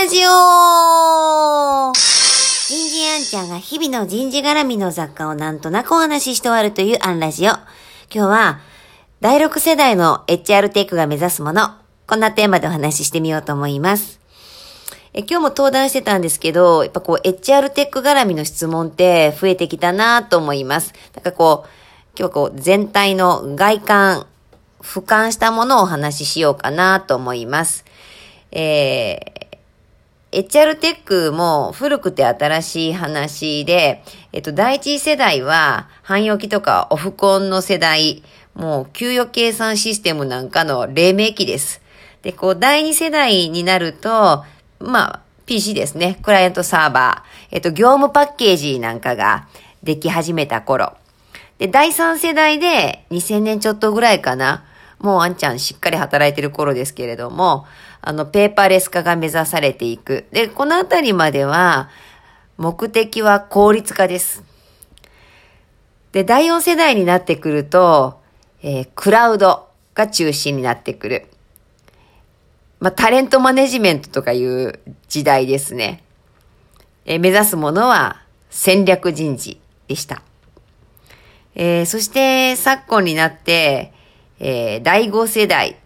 ラジオ人事アンちゃんが日々の人事絡みの雑貨をなんとなくお話しして終わるというアンラジオ。今日は、第6世代の HR テックが目指すもの、こんなテーマでお話ししてみようと思います。え今日も登壇してたんですけど、やっぱこう HR テック絡みの質問って増えてきたなと思います。なんかこう、今日はこう全体の外観、俯瞰したものをお話ししようかなと思います。えー、HR テックも古くて新しい話で、えっと、第一世代は、汎用機とかオフコンの世代、もう給与計算システムなんかの黎明期です。で、こう、第二世代になると、まあ、PC ですね。クライアントサーバー。えっと、業務パッケージなんかができ始めた頃。で、第三世代で2000年ちょっとぐらいかな。もうあんちゃんしっかり働いてる頃ですけれども、あの、ペーパーレス化が目指されていく。で、このあたりまでは、目的は効率化です。で、第4世代になってくると、えー、クラウドが中心になってくる。まあ、タレントマネジメントとかいう時代ですね。えー、目指すものは戦略人事でした。えー、そして昨今になって、えー、第5世代、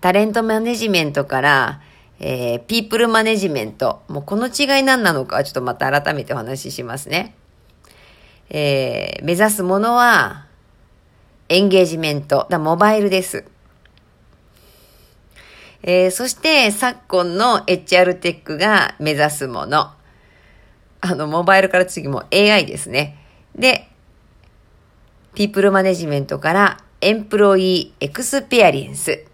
タレントマネジメントから、えー、ピープルマネジメント。もうこの違い何なのかちょっとまた改めてお話ししますね。えー、目指すものは、エンゲージメント。だモバイルです。えー、そして、昨今の HR テックが目指すもの。あの、モバイルから次も AI ですね。で、ピープルマネジメントからエンプロイーエクスペリエンス。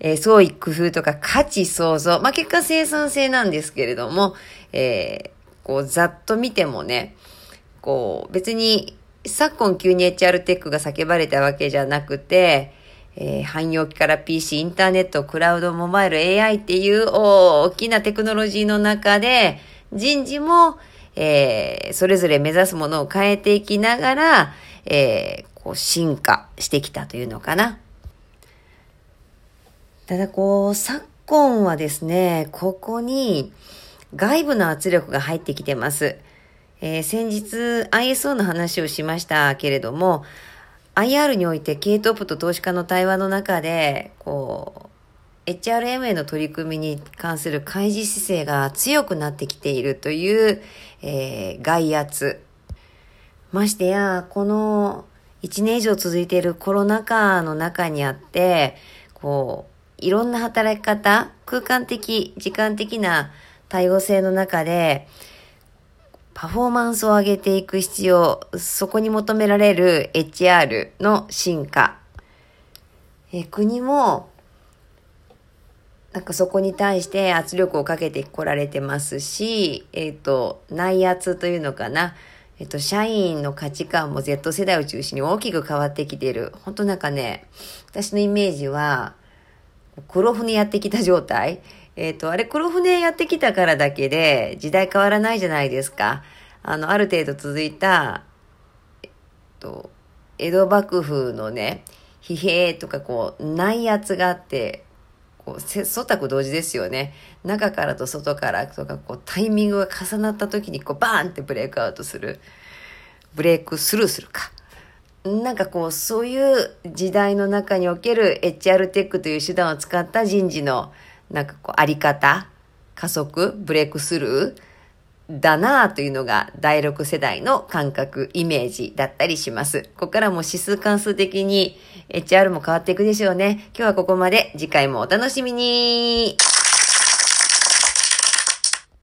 えー、創意工夫とか価値創造。まあ、結果生産性なんですけれども、えー、こう、ざっと見てもね、こう、別に、昨今急に HR テックが叫ばれたわけじゃなくて、えー、汎用機から PC、インターネット、クラウド、モバイル、AI っていう大きなテクノロジーの中で、人事も、えー、それぞれ目指すものを変えていきながら、えー、こう進化してきたというのかな。ただこう、昨今はですね、ここに外部の圧力が入ってきてます。えー、先日 ISO の話をしましたけれども、IR において K トップと投資家の対話の中で、こう、HRM への取り組みに関する開示姿勢が強くなってきているという、えー、外圧。ましてや、この1年以上続いているコロナ禍の中にあって、こう、いろんな働き方、空間的、時間的な多様性の中で、パフォーマンスを上げていく必要、そこに求められる HR の進化。え国も、なんかそこに対して圧力をかけてこられてますし、えっ、ー、と、内圧というのかな。えっと、社員の価値観も Z 世代を中心に大きく変わってきている。本当なんかね、私のイメージは、黒船やってきた状態。えっ、と、あれ黒船やってきたからだけで時代変わらないじゃないですか。あの、ある程度続いた、えっと、江戸幕府のね、疲弊とかこう、内圧があって、こう、忖度同時ですよね。中からと外からとか、こう、タイミングが重なった時に、こう、バーンってブレイクアウトする。ブレイクスルーするか。なんかこう、そういう時代の中における HR テックという手段を使った人事の、なんかこう、あり方、加速、ブレイクスルー、だなぁというのが第6世代の感覚、イメージだったりします。ここからも指数関数的に HR も変わっていくでしょうね。今日はここまで。次回もお楽しみに。